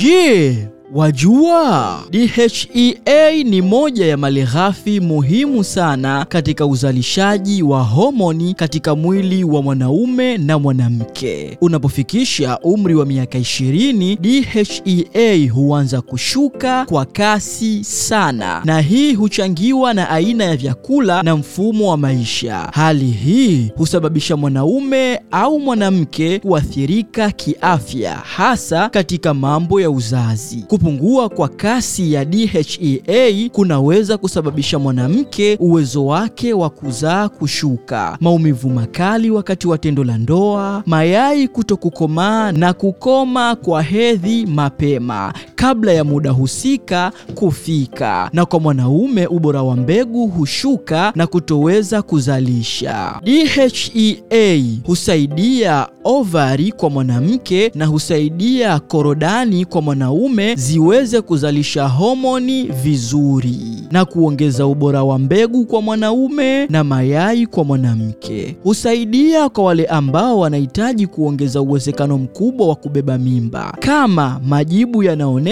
Yeah. Wajua, DHEA ni moja ya malighafi muhimu sana katika uzalishaji wa homoni katika mwili wa mwanaume na mwanamke. Unapofikisha umri wa miaka 20, DHEA huanza kushuka kwa kasi sana, na hii huchangiwa na aina ya vyakula na mfumo wa maisha. Hali hii husababisha mwanaume au mwanamke kuathirika kiafya, hasa katika mambo ya uzazi. Kupungua kwa kasi ya DHEA kunaweza kusababisha mwanamke uwezo wake wa kuzaa kushuka, maumivu makali wakati wa tendo la ndoa, mayai kutokukomaa na kukoma kwa hedhi mapema kabla ya muda husika kufika, na kwa mwanaume ubora wa mbegu hushuka na kutoweza kuzalisha. DHEA husaidia ovari kwa mwanamke na husaidia korodani kwa mwanaume ziweze kuzalisha homoni vizuri na kuongeza ubora wa mbegu kwa mwanaume na mayai kwa mwanamke. Husaidia kwa wale ambao wanahitaji kuongeza uwezekano mkubwa wa kubeba mimba, kama majibu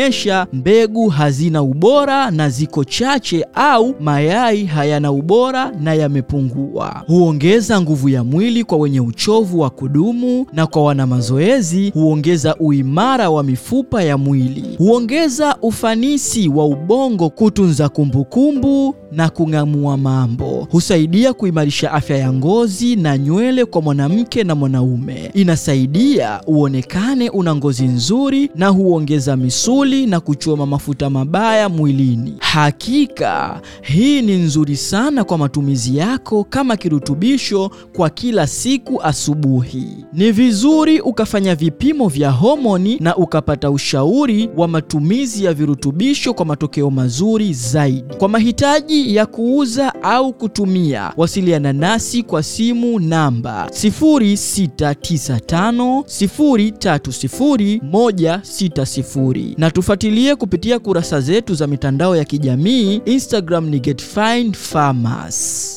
yanaonyesha mbegu hazina ubora na ziko chache au mayai hayana ubora na yamepungua. Huongeza nguvu ya mwili kwa wenye uchovu wa kudumu na kwa wana mazoezi huongeza uimara wa mifupa ya mwili. Huongeza ufanisi wa ubongo kutunza kumbukumbu na kung'amua mambo. Husaidia kuimarisha afya ya ngozi na nywele kwa mwanamke na mwanaume. Inasaidia uonekane una ngozi nzuri na huongeza misuli na kuchoma mafuta mabaya mwilini. Hakika hii ni nzuri sana kwa matumizi yako kama kirutubisho kwa kila siku asubuhi. Ni vizuri ukafanya vipimo vya homoni na ukapata ushauri wa matumizi ya virutubisho kwa matokeo mazuri zaidi. Kwa mahitaji ya kuuza au kutumia, wasiliana nasi kwa simu namba 0695030160 na tufuatilie kupitia kurasa zetu za mitandao ya kijamii. Instagram ni Get Fine Farmers.